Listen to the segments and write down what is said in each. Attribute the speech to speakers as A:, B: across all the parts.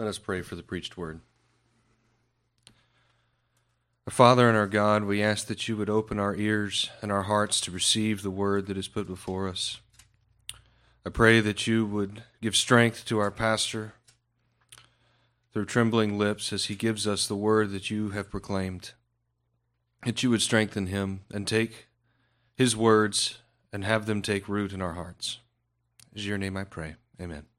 A: Let us pray for the preached word. Our Father and our God, we ask that you would open our ears and our hearts to receive the word that is put before us. I pray that you would give strength to our pastor through trembling lips as he gives us the word that you have proclaimed. That you would strengthen him and take his words and have them take root in our hearts. In your name I pray. Amen.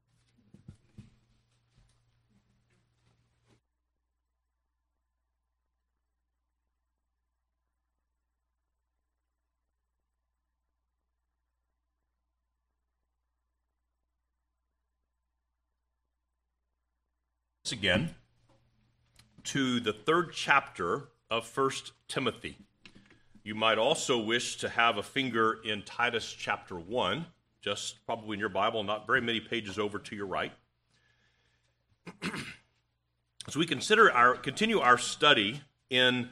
B: Again to the third chapter of First Timothy. You might also wish to have a finger in Titus chapter 1, just probably in your Bible, not very many pages over to your right. As we consider our continue our study in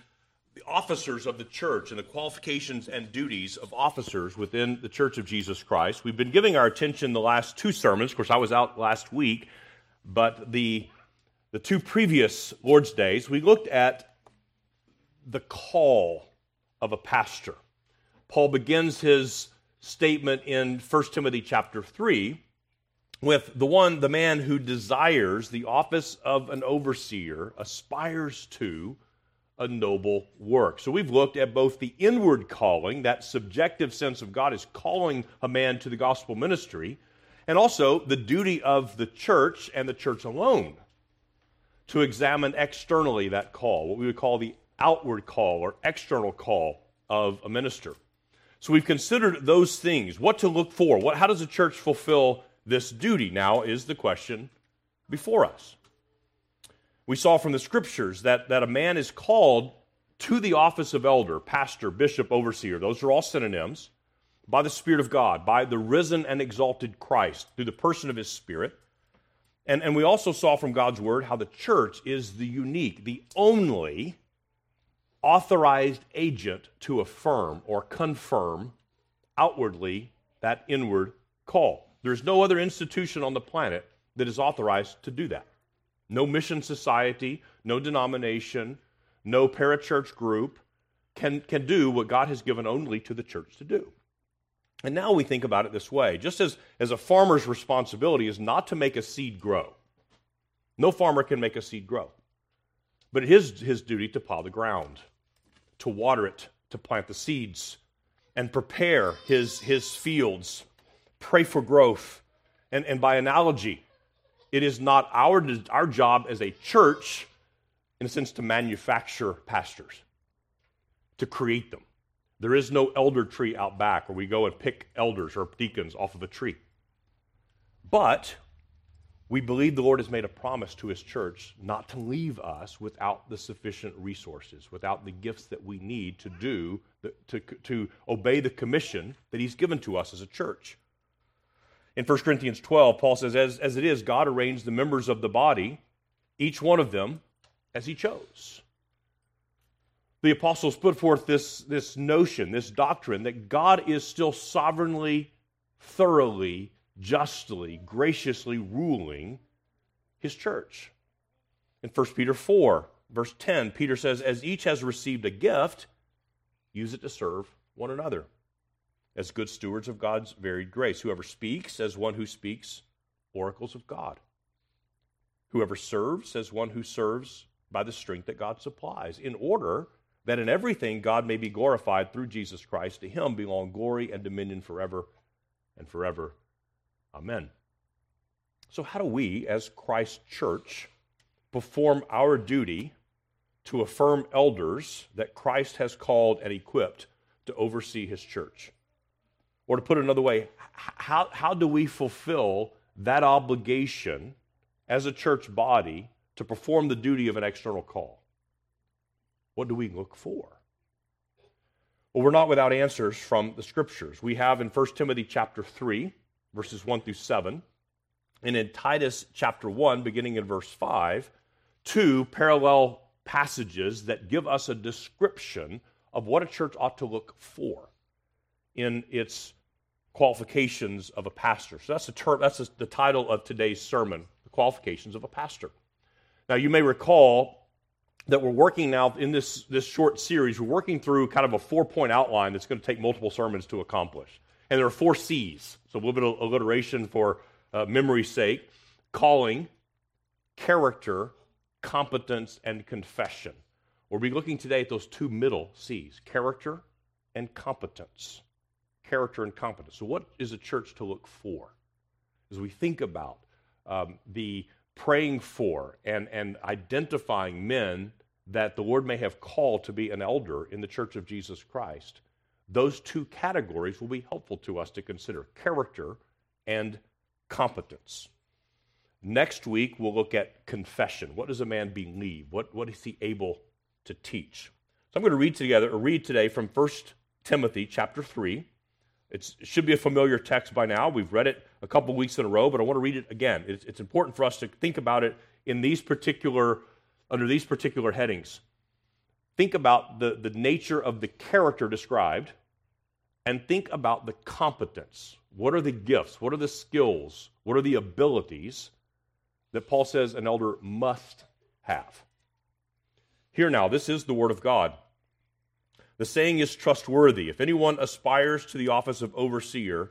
B: the officers of the church and the qualifications and duties of officers within the Church of Jesus Christ, we've been giving our attention the last two sermons. Of course, I was out last week, but the the two previous Lord's Days, we looked at the call of a pastor. Paul begins his statement in 1 Timothy chapter 3 with the one, the man who desires the office of an overseer, aspires to a noble work. So we've looked at both the inward calling, that subjective sense of God is calling a man to the gospel ministry, and also the duty of the church and the church alone to examine externally that call, what we would call the outward call or external call of a minister. So we've considered those things, what to look for, what, how does a church fulfill this duty? Now is the question before us. We saw from the scriptures that, that a man is called to the office of elder, pastor, bishop, overseer. Those are all synonyms by the Spirit of God, by the risen and exalted Christ, through the person of his Spirit. And, and we also saw from God's word how the church is the unique, the only authorized agent to affirm or confirm outwardly that inward call. There's no other institution on the planet that is authorized to do that. No mission society, no denomination, no parachurch group can, can do what God has given only to the church to do. And now we think about it this way just as, as a farmer's responsibility is not to make a seed grow, no farmer can make a seed grow. But it is his duty to plow the ground, to water it, to plant the seeds, and prepare his, his fields, pray for growth. And, and by analogy, it is not our, our job as a church, in a sense, to manufacture pastors, to create them. There is no elder tree out back where we go and pick elders or deacons off of a tree. But we believe the Lord has made a promise to his church not to leave us without the sufficient resources, without the gifts that we need to do, to, to obey the commission that he's given to us as a church. In 1 Corinthians 12, Paul says, as, as it is, God arranged the members of the body, each one of them, as he chose the apostles put forth this, this notion, this doctrine, that God is still sovereignly, thoroughly, justly, graciously ruling his church. In 1 Peter 4, verse 10, Peter says, As each has received a gift, use it to serve one another as good stewards of God's varied grace. Whoever speaks, as one who speaks oracles of God. Whoever serves, as one who serves by the strength that God supplies, in order that in everything God may be glorified through Jesus Christ. To him belong glory and dominion forever and forever. Amen. So, how do we, as Christ Church, perform our duty to affirm elders that Christ has called and equipped to oversee his church? Or to put it another way, how, how do we fulfill that obligation as a church body to perform the duty of an external call? What do we look for? Well, we're not without answers from the scriptures. We have in 1 Timothy chapter 3, verses 1 through 7, and in Titus chapter 1, beginning in verse 5, two parallel passages that give us a description of what a church ought to look for in its qualifications of a pastor. So that's the term, that's the title of today's sermon, the qualifications of a pastor. Now, you may recall that we're working now in this, this short series, we're working through kind of a four point outline that's going to take multiple sermons to accomplish. And there are four C's, so a little bit of alliteration for uh, memory's sake calling, character, competence, and confession. We'll be looking today at those two middle C's character and competence. Character and competence. So, what is a church to look for? As we think about um, the praying for and, and identifying men that the Lord may have called to be an elder in the church of Jesus Christ, those two categories will be helpful to us to consider character and competence. Next week, we'll look at confession. What does a man believe? What, what is he able to teach? So I'm going to read together, or read today from 1 Timothy chapter 3. It's, it should be a familiar text by now. We've read it a couple weeks in a row, but I want to read it again. It's, it's important for us to think about it in these particular, under these particular headings. Think about the, the nature of the character described, and think about the competence. What are the gifts? What are the skills? What are the abilities that Paul says an elder must have? Here now, this is the Word of God. The saying is trustworthy. If anyone aspires to the office of overseer,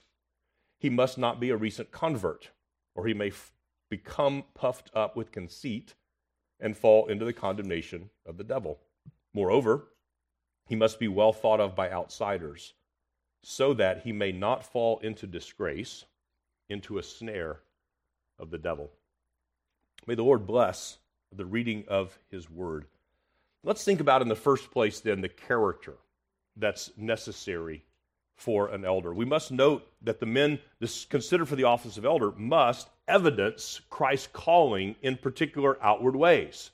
B: He must not be a recent convert, or he may f- become puffed up with conceit and fall into the condemnation of the devil. Moreover, he must be well thought of by outsiders, so that he may not fall into disgrace, into a snare of the devil. May the Lord bless the reading of his word. Let's think about, in the first place, then, the character that's necessary for an elder. We must note that the men considered for the office of elder must evidence Christ's calling in particular outward ways.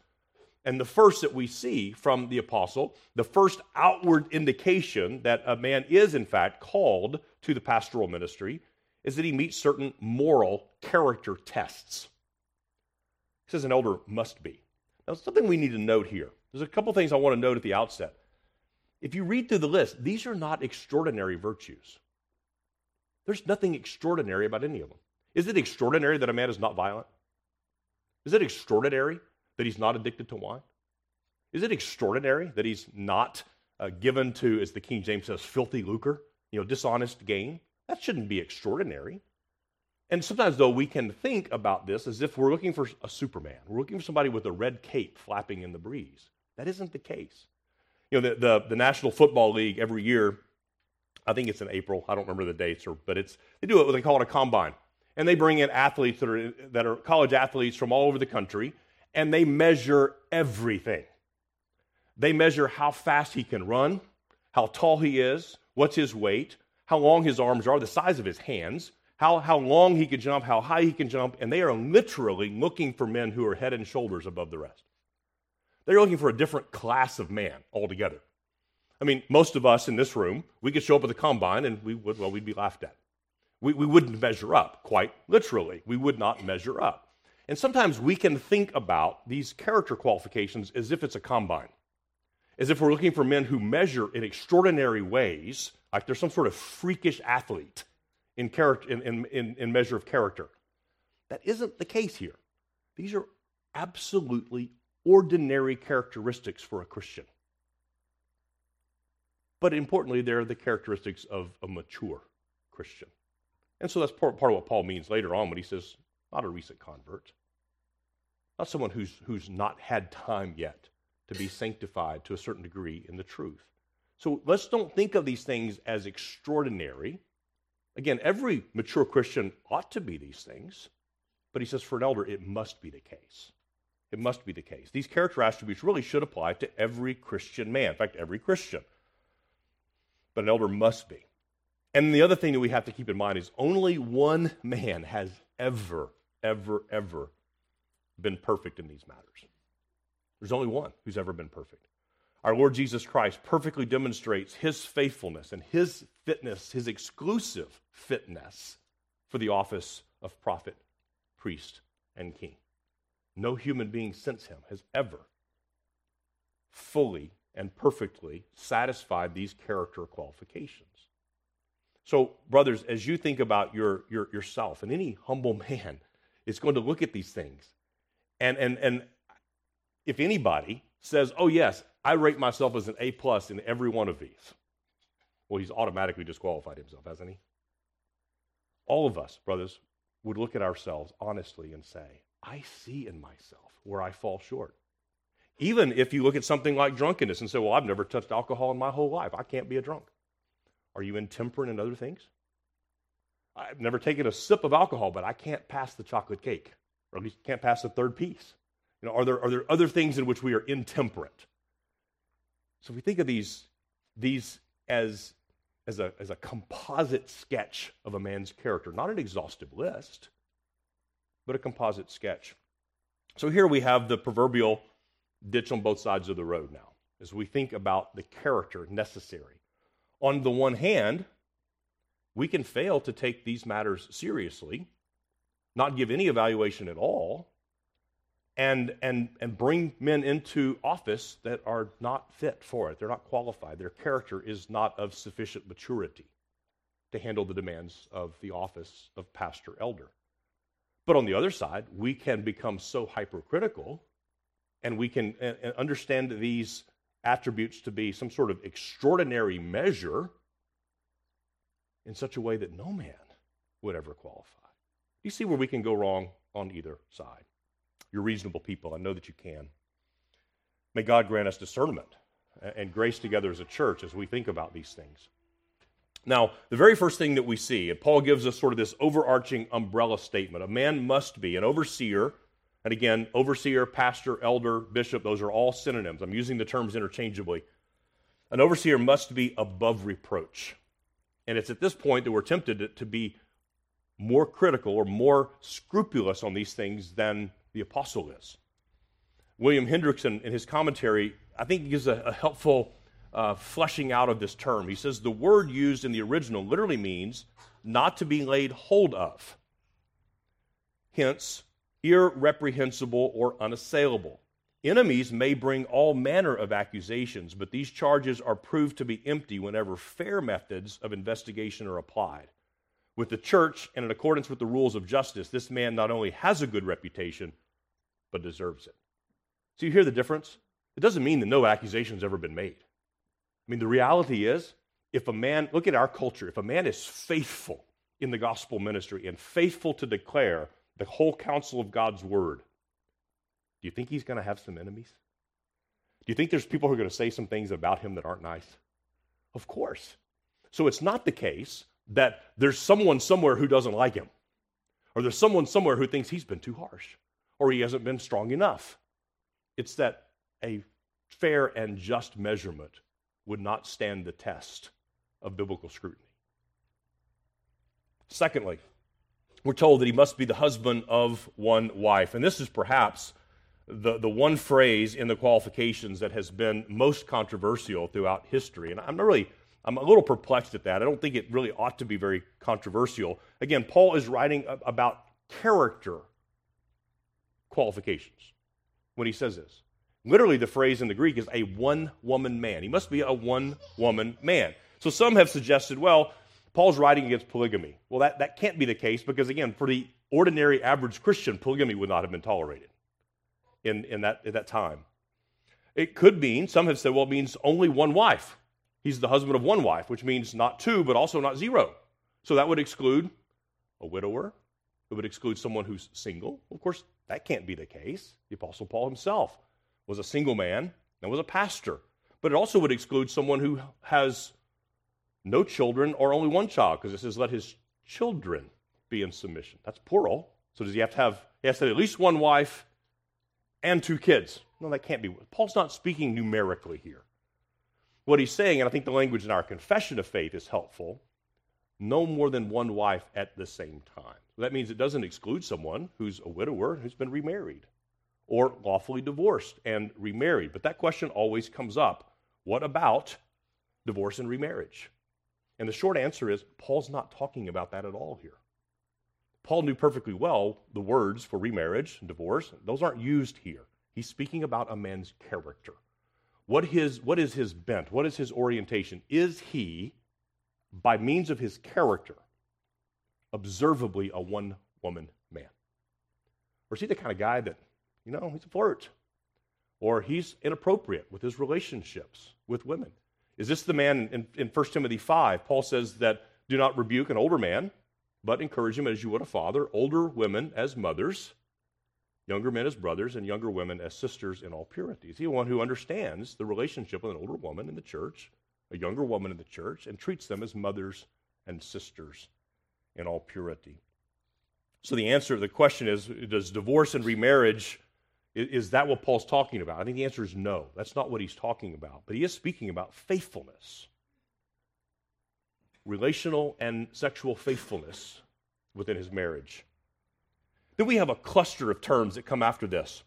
B: And the first that we see from the apostle, the first outward indication that a man is in fact called to the pastoral ministry, is that he meets certain moral character tests. He says an elder must be. Now, something we need to note here. There's a couple things I want to note at the outset. If you read through the list, these are not extraordinary virtues. There's nothing extraordinary about any of them. Is it extraordinary that a man is not violent? Is it extraordinary that he's not addicted to wine? Is it extraordinary that he's not uh, given to, as the King James says, filthy lucre, you know, dishonest gain? That shouldn't be extraordinary. And sometimes, though, we can think about this as if we're looking for a Superman. We're looking for somebody with a red cape flapping in the breeze. That isn't the case. You know, the, the, the National Football League every year, I think it's in April, I don't remember the dates, or, but it's, they do it, they call it a combine. And they bring in athletes that are, that are college athletes from all over the country, and they measure everything. They measure how fast he can run, how tall he is, what's his weight, how long his arms are, the size of his hands, how, how long he can jump, how high he can jump, and they are literally looking for men who are head and shoulders above the rest. They're looking for a different class of man altogether. I mean, most of us in this room, we could show up at the combine and we would, well, we'd be laughed at. We, we wouldn't measure up, quite literally. We would not measure up. And sometimes we can think about these character qualifications as if it's a combine, as if we're looking for men who measure in extraordinary ways, like they're some sort of freakish athlete in, character, in, in, in, in measure of character. That isn't the case here. These are absolutely ordinary characteristics for a Christian. But importantly, they're the characteristics of a mature Christian. And so that's part, part of what Paul means later on when he says, not a recent convert, not someone who's, who's not had time yet to be sanctified to a certain degree in the truth. So let's don't think of these things as extraordinary. Again, every mature Christian ought to be these things, but he says for an elder, it must be the case. It must be the case. These character attributes really should apply to every Christian man. In fact, every Christian. But an elder must be. And the other thing that we have to keep in mind is only one man has ever, ever, ever been perfect in these matters. There's only one who's ever been perfect. Our Lord Jesus Christ perfectly demonstrates his faithfulness and his fitness, his exclusive fitness for the office of prophet, priest, and king. No human being since him has ever fully and perfectly satisfied these character qualifications. So, brothers, as you think about your, your yourself, and any humble man is going to look at these things, and and and if anybody says, "Oh yes, I rate myself as an A plus in every one of these," well, he's automatically disqualified himself, hasn't he? All of us, brothers, would look at ourselves honestly and say, "I see in myself where I fall short." Even if you look at something like drunkenness and say, Well, I've never touched alcohol in my whole life. I can't be a drunk. Are you intemperate in other things? I've never taken a sip of alcohol, but I can't pass the chocolate cake, or at least can't pass the third piece. You know, are there, are there other things in which we are intemperate? So if we think of these, these as, as, a, as a composite sketch of a man's character, not an exhaustive list, but a composite sketch. So here we have the proverbial ditch on both sides of the road now as we think about the character necessary. On the one hand, we can fail to take these matters seriously, not give any evaluation at all, and, and, and bring men into office that are not fit for it. They're not qualified. Their character is not of sufficient maturity to handle the demands of the office of pastor elder. But on the other side, we can become so hypercritical and we can understand these attributes to be some sort of extraordinary measure in such a way that no man would ever qualify. Do You see where we can go wrong on either side. You're reasonable people. I know that you can. May God grant us discernment and grace together as a church as we think about these things. Now, the very first thing that we see, and Paul gives us sort of this overarching umbrella statement a man must be an overseer and again, overseer, pastor, elder, bishop, those are all synonyms. I'm using the terms interchangeably. An overseer must be above reproach. And it's at this point that we're tempted to, be more critical or more scrupulous on these things than the apostle is. William Hendriksen, in his commentary, I think gives a, a helpful uh, fleshing out of this term. He says the word used in the original literally means not to be laid hold of. Hence, irreprehensible or unassailable. Enemies may bring all manner of accusations, but these charges are proved to be empty whenever fair methods of investigation are applied. With the church and in accordance with the rules of justice, this man not only has a good reputation, but deserves it. So you hear the difference? It doesn't mean that no accusation's ever been made. I mean, the reality is, if a man, look at our culture, if a man is faithful in the gospel ministry and faithful to declare the whole counsel of God's word, do you think he's going to have some enemies? Do you think there's people who are going to say some things about him that aren't nice? Of course. So it's not the case that there's someone somewhere who doesn't like him, or there's someone somewhere who thinks he's been too harsh, or he hasn't been strong enough. It's that a fair and just measurement would not stand the test of biblical scrutiny. Secondly, we're told that he must be the husband of one wife. And this is perhaps the, the one phrase in the qualifications that has been most controversial throughout history. And I'm not really, I'm a little perplexed at that. I don't think it really ought to be very controversial. Again, Paul is writing about character qualifications when he says this. Literally, the phrase in the Greek is a one woman man. He must be a one woman man. So some have suggested, well, Paul's writing against polygamy. Well, that, that can't be the case because, again, for the ordinary average Christian, polygamy would not have been tolerated in, in that, at that time. It could mean, some have said, well, it means only one wife. He's the husband of one wife, which means not two, but also not zero. So that would exclude a widower. It would exclude someone who's single. Of course, that can't be the case. The Apostle Paul himself was a single man and was a pastor. But it also would exclude someone who has no children or only one child, because it says, let his children be in submission. That's plural. So does he have to have, he has to have at least one wife and two kids? No, that can't be. Paul's not speaking numerically here. What he's saying, and I think the language in our confession of faith is helpful, no more than one wife at the same time. So that means it doesn't exclude someone who's a widower who's been remarried, or lawfully divorced and remarried. But that question always comes up what about divorce and remarriage? And the short answer is Paul's not talking about that at all here. Paul knew perfectly well the words for remarriage and divorce, those aren't used here. He's speaking about a man's character. What, his, what is his bent? What is his orientation? Is he, by means of his character, observably a one woman man? Or is he the kind of guy that, you know, he's a flirt? Or he's inappropriate with his relationships with women? Is this the man in, in 1 Timothy 5? Paul says that do not rebuke an older man, but encourage him as you would a father, older women as mothers, younger men as brothers, and younger women as sisters in all purity. Is he one who understands the relationship with an older woman in the church, a younger woman in the church, and treats them as mothers and sisters in all purity? So the answer to the question is Does divorce and remarriage, is that what Paul's talking about? I think the answer is no. That's not what he's talking about. But he is speaking about faithfulness, relational and sexual faithfulness within his marriage. Then we have a cluster of terms that come after this.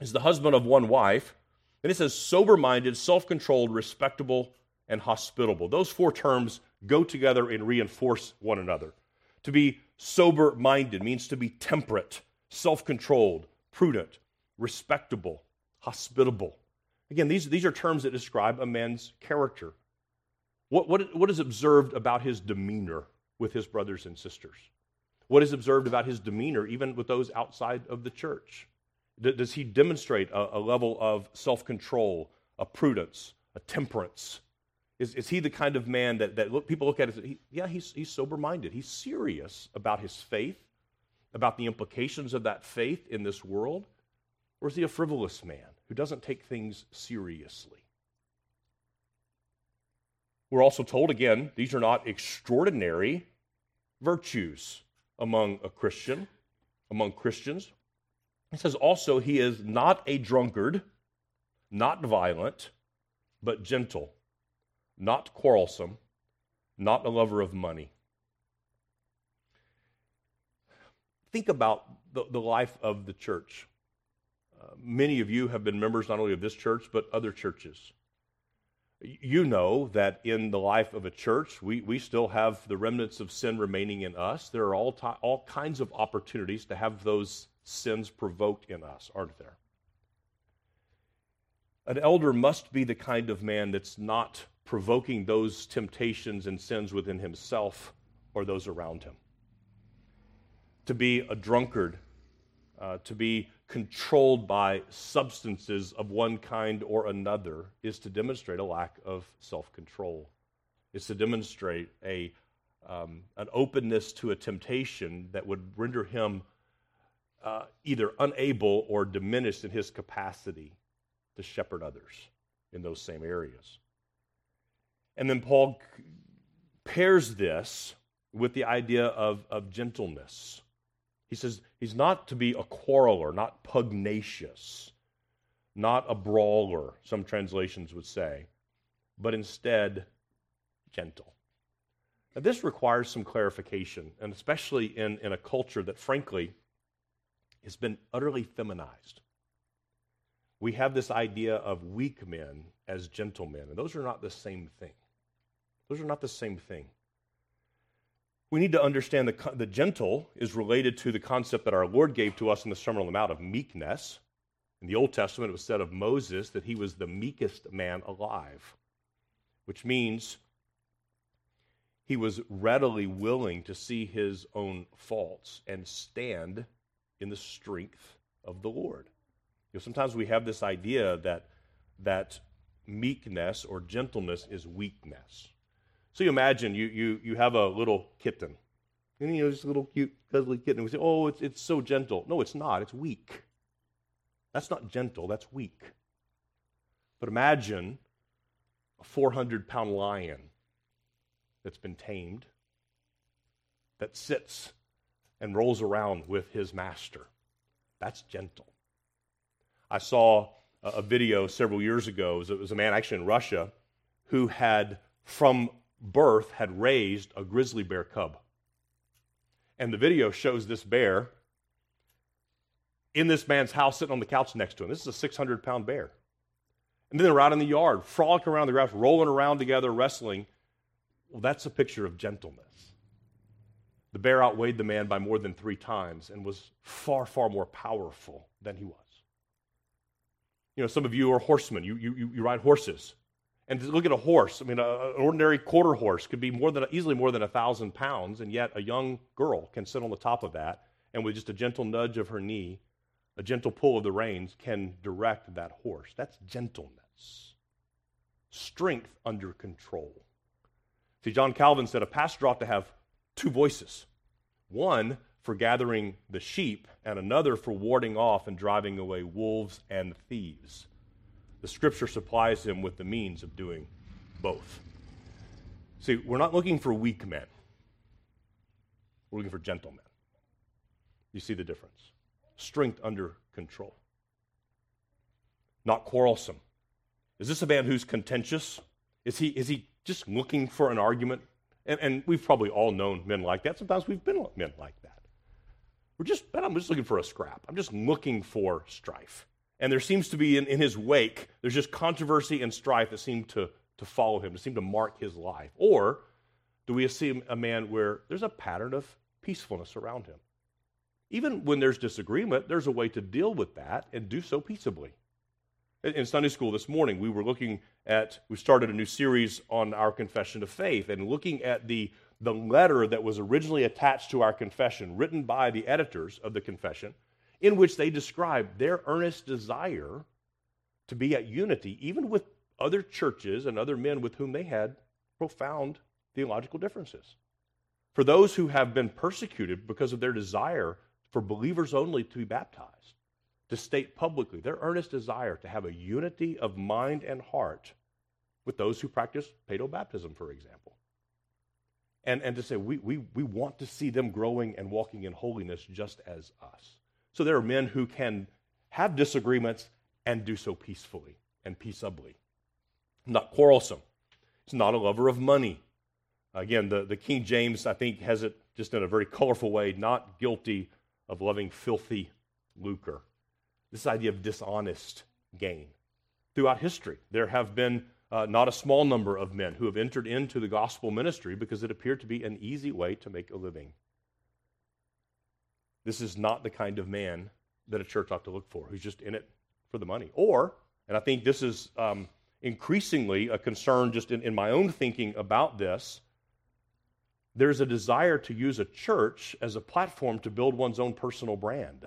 B: Is the husband of one wife, and it says sober minded, self controlled, respectable, and hospitable. Those four terms go together and reinforce one another. To be sober minded means to be temperate, self controlled, prudent, respectable, hospitable. Again, these, these are terms that describe a man's character. What, what, what is observed about his demeanor with his brothers and sisters? What is observed about his demeanor even with those outside of the church? D- does he demonstrate a, a level of self control, a prudence, a temperance, is, is he the kind of man that, that look, people look at as, he, yeah, he's, he's sober minded. He's serious about his faith, about the implications of that faith in this world? Or is he a frivolous man who doesn't take things seriously? We're also told again, these are not extraordinary virtues among a Christian, among Christians. It says also, he is not a drunkard, not violent, but gentle not quarrelsome, not a lover of money. Think about the, the life of the church. Uh, many of you have been members not only of this church, but other churches. You know that in the life of a church, we, we still have the remnants of sin remaining in us. There are all, all kinds of opportunities to have those sins provoked in us, aren't there? An elder must be the kind of man that's not provoking those temptations and sins within himself or those around him. To be a drunkard, uh, to be controlled by substances of one kind or another, is to demonstrate a lack of self control. It's to demonstrate a, um, an openness to a temptation that would render him uh, either unable or diminished in his capacity to shepherd others in those same areas. And then Paul pairs this with the idea of, of gentleness. He says he's not to be a quarreler, not pugnacious, not a brawler, some translations would say, but instead gentle. Now, this requires some clarification, and especially in, in a culture that, frankly, has been utterly feminized. We have this idea of weak men as gentlemen, and those are not the same thing. Those are not the same thing. We need to understand that the gentle is related to the concept that our Lord gave to us in the Sermon on the Mount of meekness. In the Old Testament, it was said of Moses that he was the meekest man alive, which means he was readily willing to see his own faults and stand in the strength of the Lord. You know, sometimes we have this idea that, that meekness or gentleness is weakness. So you imagine you, you, you have a little kitten. And, you know, just a little cute, cuddly kitten. We say, oh, it's, it's so gentle. No, it's not. It's weak. That's not gentle, that's weak. But imagine a 400 pound lion that's been tamed, that sits and rolls around with his master. That's gentle. I saw a video several years ago. It was a man actually in Russia who had, from birth had raised a grizzly bear cub. And the video shows this bear in this man's house sitting on the couch next to him. This is a 600 pound bear. And then they're out in the yard, frolicking around the grass, rolling around together, wrestling. Well, that's a picture of gentleness. The bear outweighed the man by more than three times and was far, far more powerful than he was. You know, some of you are horsemen, you, you, you ride horses. And look at a horse. I mean, a, an ordinary quarter horse could be more than easily more than a thousand pounds, and yet a young girl can sit on the top of that, and with just a gentle nudge of her knee, a gentle pull of the reins, can direct that horse. That's gentleness, strength under control. See, John Calvin said a pastor ought to have two voices one for gathering the sheep, and another for warding off and driving away wolves and thieves. The scripture supplies him with the means of doing both. See, we're not looking for weak men, we're looking for gentlemen. You see the difference? Strength under control, not quarrelsome. Is this a man who's contentious? Is he, is he just looking for an argument? And, and we've probably all known men like that. Sometimes we've been men like that. We're just, I'm just looking for a scrap. I'm just looking for strife. And there seems to be in, in his wake, there's just controversy and strife that seem to, to follow him, to seem to mark his life. Or do we see a man where there's a pattern of peacefulness around him? Even when there's disagreement, there's a way to deal with that and do so peaceably. In Sunday school this morning, we were looking at, we started a new series on our confession of faith and looking at the the letter that was originally attached to our confession, written by the editors of the confession, in which they described their earnest desire to be at unity, even with other churches and other men with whom they had profound theological differences. For those who have been persecuted because of their desire for believers only to be baptized, to state publicly their earnest desire to have a unity of mind and heart with those who practice paedo baptism, for example and, and to say we, we, we want to see them growing and walking in holiness just as us. So there are men who can have disagreements and do so peacefully and peaceably. Not quarrelsome. He's not a lover of money. Again, the, the King James, I think, has it just in a very colorful way not guilty of loving filthy lucre. This idea of dishonest gain. Throughout history, there have been uh, not a small number of men who have entered into the gospel ministry because it appeared to be an easy way to make a living. This is not the kind of man that a church ought to look for, who's just in it for the money. Or, and I think this is um, increasingly a concern just in, in my own thinking about this, there's a desire to use a church as a platform to build one's own personal brand,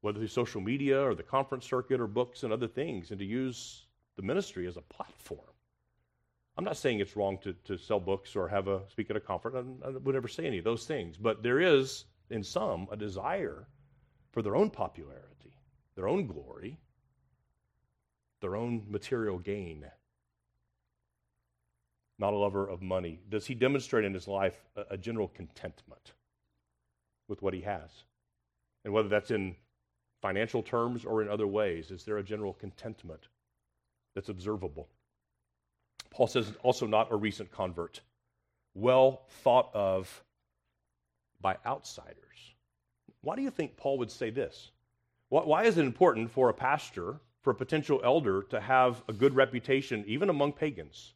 B: whether through social media or the conference circuit or books and other things, and to use the ministry as a platform. I'm not saying it's wrong to, to sell books or have a speak at a conference. I, I would never say any of those things. But there is, in some, a desire for their own popularity, their own glory, their own material gain. Not a lover of money. Does he demonstrate in his life a, a general contentment with what he has? And whether that's in financial terms or in other ways, is there a general contentment that's observable. Paul says also not a recent convert, well thought of by outsiders. Why do you think Paul would say this? Why is it important for a pastor, for a potential elder, to have a good reputation, even among pagans,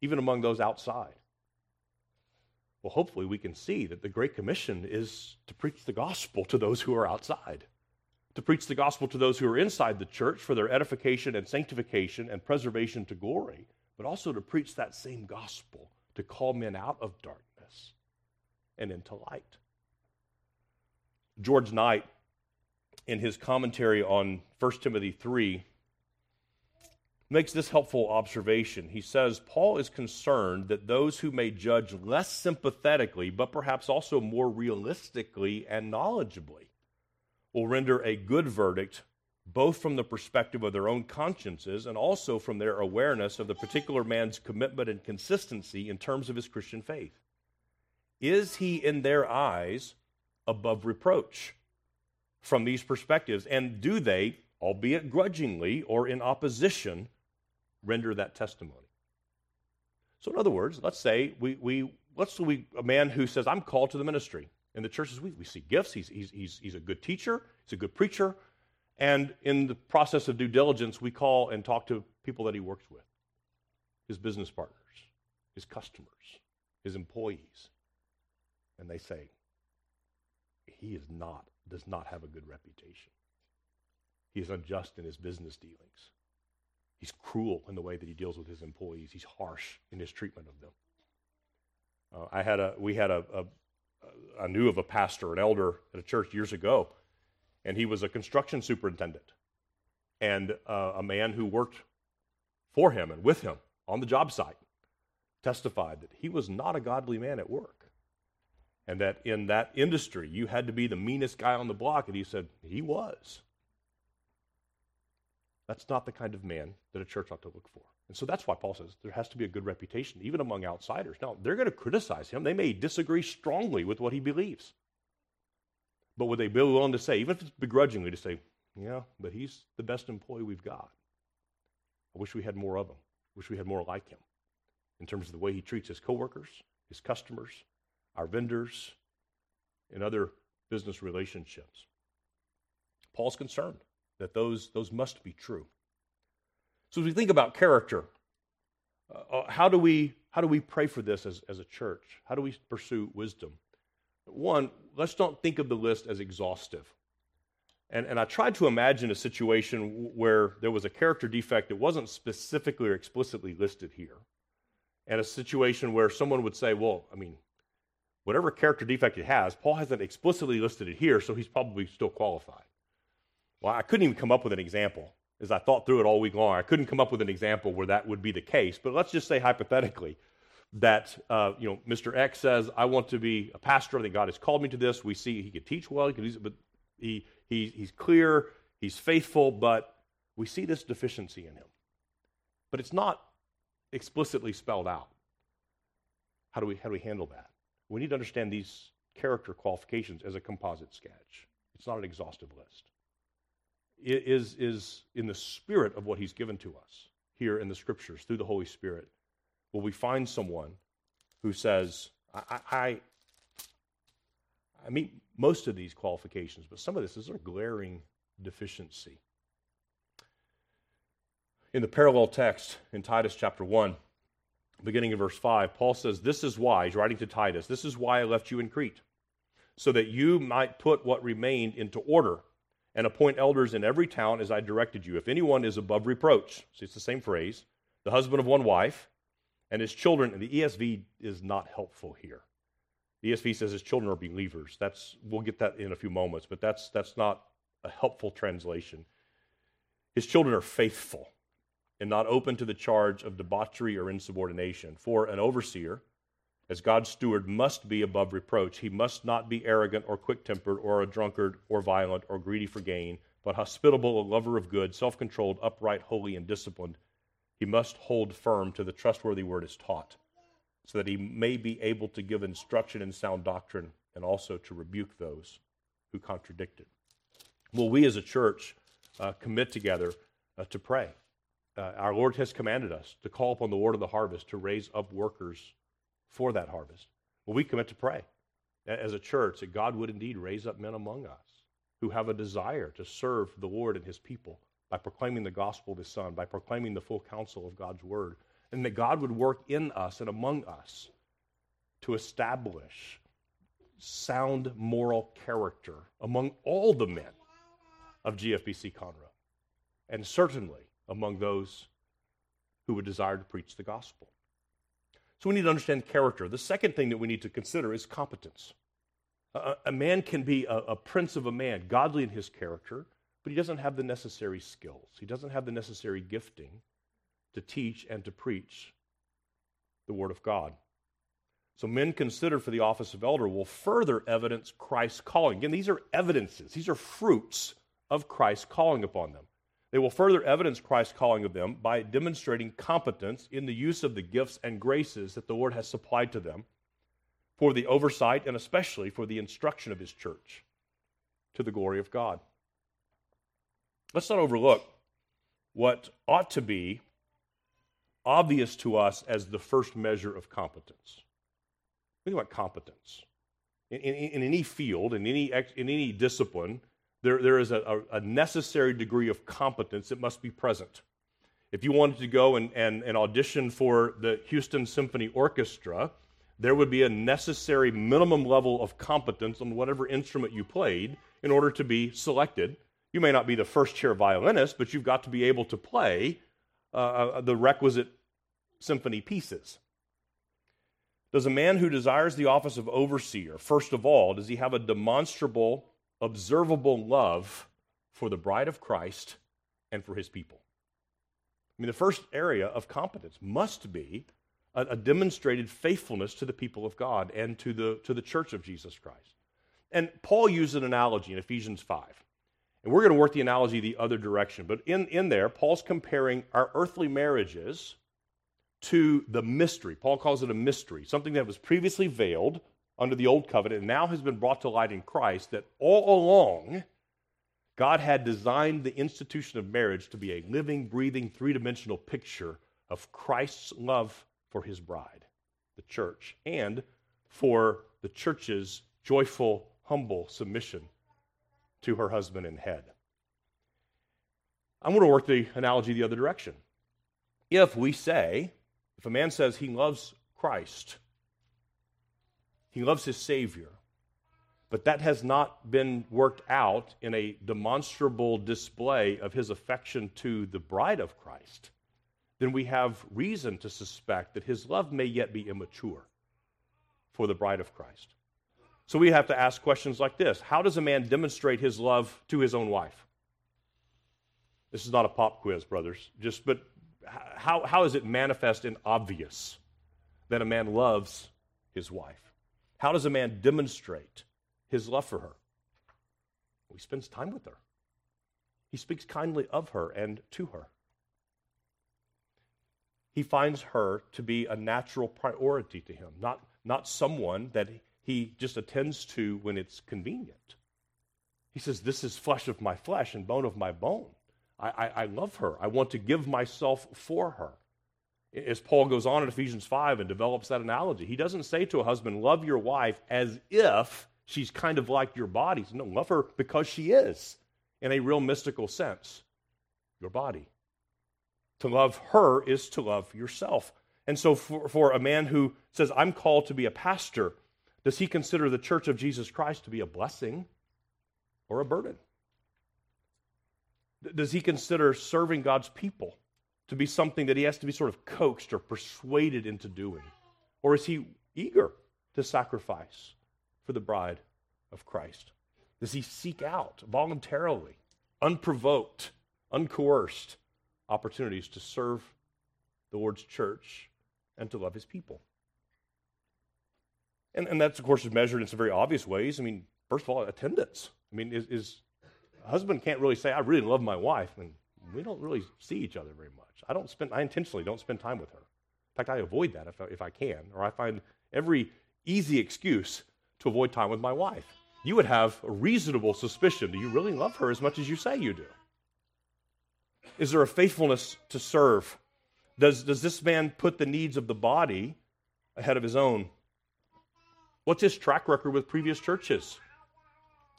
B: even among those outside? Well, hopefully, we can see that the Great Commission is to preach the gospel to those who are outside to preach the gospel to those who are inside the church for their edification and sanctification and preservation to glory, but also to preach that same gospel to call men out of darkness and into light. George Knight, in his commentary on 1 Timothy 3, makes this helpful observation. He says, Paul is concerned that those who may judge less sympathetically, but perhaps also more realistically and knowledgeably, will render a good verdict both from the perspective of their own consciences and also from their awareness of the particular man's commitment and consistency in terms of his Christian faith. Is he, in their eyes, above reproach from these perspectives? And do they, albeit grudgingly or in opposition, render that testimony? So, in other words, let's say we, we let's say we, a man who says, I'm called to the ministry in the churches we, we see gifts. He's, he's, he's, he's a good teacher, he's a good preacher. And in the process of due diligence, we call and talk to people that he works with his business partners, his customers, his employees. And they say, he is not, does not have a good reputation. He is unjust in his business dealings. He's cruel in the way that he deals with his employees. He's harsh in his treatment of them. Uh, I had a, we had a, a, I knew of a pastor, an elder at a church years ago, and he was a construction superintendent, and uh, a man who worked for him and with him on the job site testified that he was not a godly man at work, and that in that industry you had to be the meanest guy on the block, and he said he was. That's not the kind of man that a church ought to look for. And so that's why Paul says there has to be a good reputation, even among outsiders. Now, they're going to criticize him. They may disagree strongly with what he believes. But would they be willing to say, even if it's begrudgingly, to say, yeah, but he's the best employee we've got? I wish we had more of him. I wish we had more like him in terms of the way he treats his coworkers, his customers, our vendors, and other business relationships. Paul's concerned that those, those must be true. So as we think about character, uh, uh, how, do we, how do we pray for this as, as a church? How do we pursue wisdom? One, let's not think of the list as exhaustive. And, and I tried to imagine a situation where there was a character defect that wasn't specifically or explicitly listed here. And a situation where someone would say, well, I mean, whatever character defect it has, Paul hasn't explicitly listed it here, so he's probably still qualified. Well, I couldn't even come up with an example as I thought through it all week long. I couldn't come up with an example where that would be the case, but let's just say hypothetically that uh, you know Mr. X says, "I want to be a pastor. I think God has called me to this." We see he could teach well, he it, but he, he he's clear, he's faithful, but we see this deficiency in him. But it's not explicitly spelled out. How do we how do we handle that? We need to understand these character qualifications as a composite sketch. It's not an exhaustive list is, is in the spirit of what he's given to us here in the scriptures through the Holy Spirit. Will we find someone who says, I, I, I meet most of these qualifications, but some of this is a glaring deficiency. In the parallel text in Titus chapter 1, beginning in verse 5, Paul says, This is why, he's writing to Titus, this is why I left you in Crete, so that you might put what remained into order and appoint elders in every town as I directed you. If anyone is above reproach, see, it's the same phrase, the husband of one wife, and his children, and the ESV is not helpful here. The ESV says his children are believers. That's we'll get that in a few moments, but that's that's not a helpful translation. His children are faithful and not open to the charge of debauchery or insubordination. For an overseer, as God's steward, must be above reproach. He must not be arrogant or quick tempered or a drunkard or violent or greedy for gain, but hospitable, a lover of good, self controlled, upright, holy, and disciplined. He must hold firm to the trustworthy word as taught, so that he may be able to give instruction in sound doctrine and also to rebuke those who contradict it. Will we as a church uh, commit together uh, to pray? Uh, our Lord has commanded us to call upon the Lord of the harvest to raise up workers for that harvest. Well, we commit to pray as a church that God would indeed raise up men among us who have a desire to serve the Lord and his people by proclaiming the gospel of his Son, by proclaiming the full counsel of God's word, and that God would work in us and among us to establish sound moral character among all the men of GFBC Conroe, and certainly among those who would desire to preach the gospel. So we need to understand character. The second thing that we need to consider is competence. A, a man can be a, a prince of a man, godly in his character, but he doesn't have the necessary skills. He doesn't have the necessary gifting to teach and to preach the Word of God. So, men considered for the office of elder will further evidence Christ's calling. Again, these are evidences, these are fruits of Christ's calling upon them. They will further evidence Christ's calling of them by demonstrating competence in the use of the gifts and graces that the Lord has supplied to them for the oversight and especially for the instruction of His church to the glory of God. Let's not overlook what ought to be obvious to us as the first measure of competence. Think about competence. in, in, in any field, in any, in any discipline, there, there is a, a, necessary degree of competence that must be present. If you wanted to go and, and, and audition for the Houston Symphony Orchestra, there would be a necessary minimum level of competence on whatever instrument you played in order to be selected. You may not be the first chair violinist, but you've got to be able to play uh, uh the requisite symphony pieces. Does a man who desires the office of overseer, first of all, does he have a demonstrable, observable love for the bride of Christ and for his people? I mean, the first area of competence must be a, a, demonstrated faithfulness to the people of God and to the, to the church of Jesus Christ. And Paul used an analogy in Ephesians 5. And we're going to work the analogy the other direction. But in, in there, Paul's comparing our earthly marriages to the mystery. Paul calls it a mystery, something that was previously veiled under the old covenant and now has been brought to light in Christ, that all along, God had designed the institution of marriage to be a living, breathing, three dimensional picture of Christ's love for his bride, the church, and for the church's joyful, humble submission to her husband and head. I'm going to work the analogy the other direction. If we say if a man says he loves Christ, he loves his Savior, but that has not been worked out in a demonstrable display of his affection to the bride of Christ, then we have reason to suspect that his love may yet be immature for the bride of Christ. So we have to ask questions like this How does a man demonstrate his love to his own wife? This is not a pop quiz, brothers. Just but how, how is it manifest and obvious that a man loves his wife? How does a man demonstrate his love for her? Well, he spends time with her. He speaks kindly of her and to her. He finds her to be a natural priority to him, not, not someone that he just attends to when it's convenient. He says, This is flesh of my flesh and bone of my bone. I, I, I love her. I want to give myself for her. As Paul goes on in Ephesians 5 and develops that analogy, he doesn't say to a husband, Love your wife as if she's kind of like your body. No, love her because she is, in a real mystical sense, your body. To love her is to love yourself. And so, for, for a man who says, I'm called to be a pastor, does he consider the church of Jesus Christ to be a blessing or a burden? Does he consider serving God's people to be something that he has to be sort of coaxed or persuaded into doing? Or is he eager to sacrifice for the bride of Christ? Does he seek out voluntarily, unprovoked, uncoerced opportunities to serve the Lord's church and to love his people? And, and that's, of course, measured in some very obvious ways. I mean, first of all, attendance. I mean, is, is a husband can't really say, I really love my wife, and we don't really see each other very much. I don't spend, I intentionally don't spend time with her. In fact, I avoid that if I, if I can, or I find every easy excuse to avoid time with my wife. You would have a reasonable suspicion do you really love her as much as you say you do? Is there a faithfulness to serve? Does, does this man put the needs of the body ahead of his own? What's his track record with previous churches?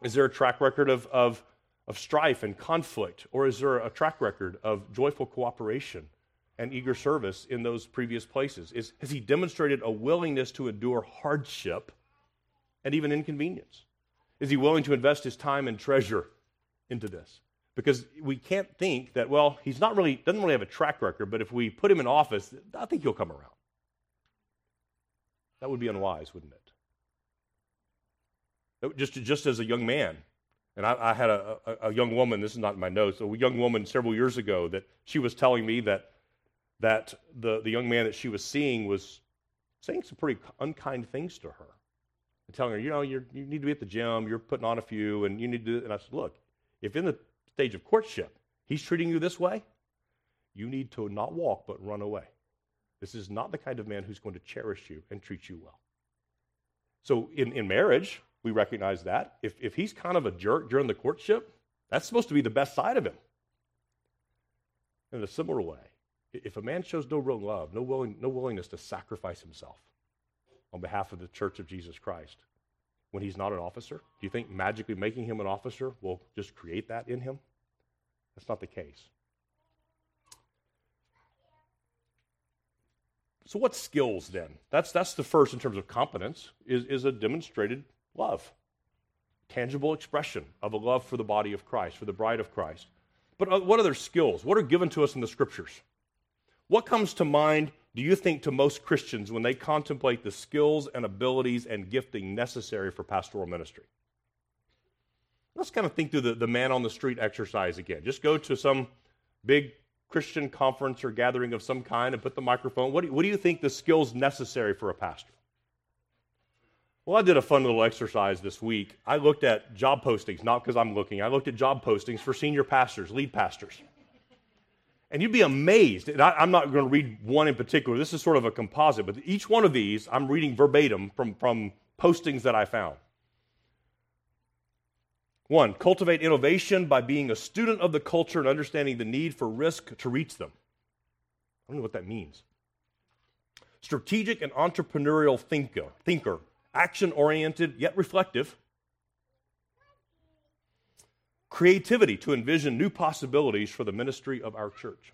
B: Is there a track record of, of of strife and conflict? Or is there a track record of joyful cooperation and eager service in those previous places? Is, has he demonstrated a willingness to endure hardship and even inconvenience? Is he willing to invest his time and treasure into this? Because we can't think that, well, he's not really, doesn't really have a track record, but if we put him in office, I think he'll come around. That would be unwise, wouldn't it? Just, just as a young man, and I, I had a, a, a, young woman, this is not in my notes, a young woman several years ago that she was telling me that, that the, the young man that she was seeing was saying some pretty unkind things to her. And telling her, you know, you you need to be at the gym, you're putting on a few, and you need to. And I said, look, if in the stage of courtship he's treating you this way, you need to not walk but run away. This is not the kind of man who's going to cherish you and treat you well. So in, in marriage, we recognize that. If, if he's kind of a jerk during the courtship, that's supposed to be the best side of him. In a similar way, if a man shows no real love, no, willing, no willingness to sacrifice himself on behalf of the church of Jesus Christ, when he's not an officer? Do you think magically making him an officer will just create that in him? That's not the case. So, what skills then? That's, that's the first in terms of competence, is, is a demonstrated love, tangible expression of a love for the body of Christ, for the bride of Christ. But uh, what other skills? What are given to us in the scriptures? What comes to mind, do you think, to most Christians when they contemplate the skills and abilities and gifting necessary for pastoral ministry? Let's kind of think through the, the man on the street exercise again. Just go to some big Christian conference or gathering of some kind and put the microphone. What do, what do you think the skills necessary for a pastor? Well, I did a fun little exercise this week. I looked at job postings, not because I'm looking, I looked at job postings for senior pastors, lead pastors. And you'd be amazed. And I, am not going to read one in particular. This is sort of a composite, but each one of these I'm reading verbatim from, from postings that I found. One, cultivate innovation by being a student of the culture and understanding the need for risk to reach them. I don't know what that means. Strategic and entrepreneurial thinker, thinker action oriented yet reflective. Creativity to envision new possibilities for the ministry of our church.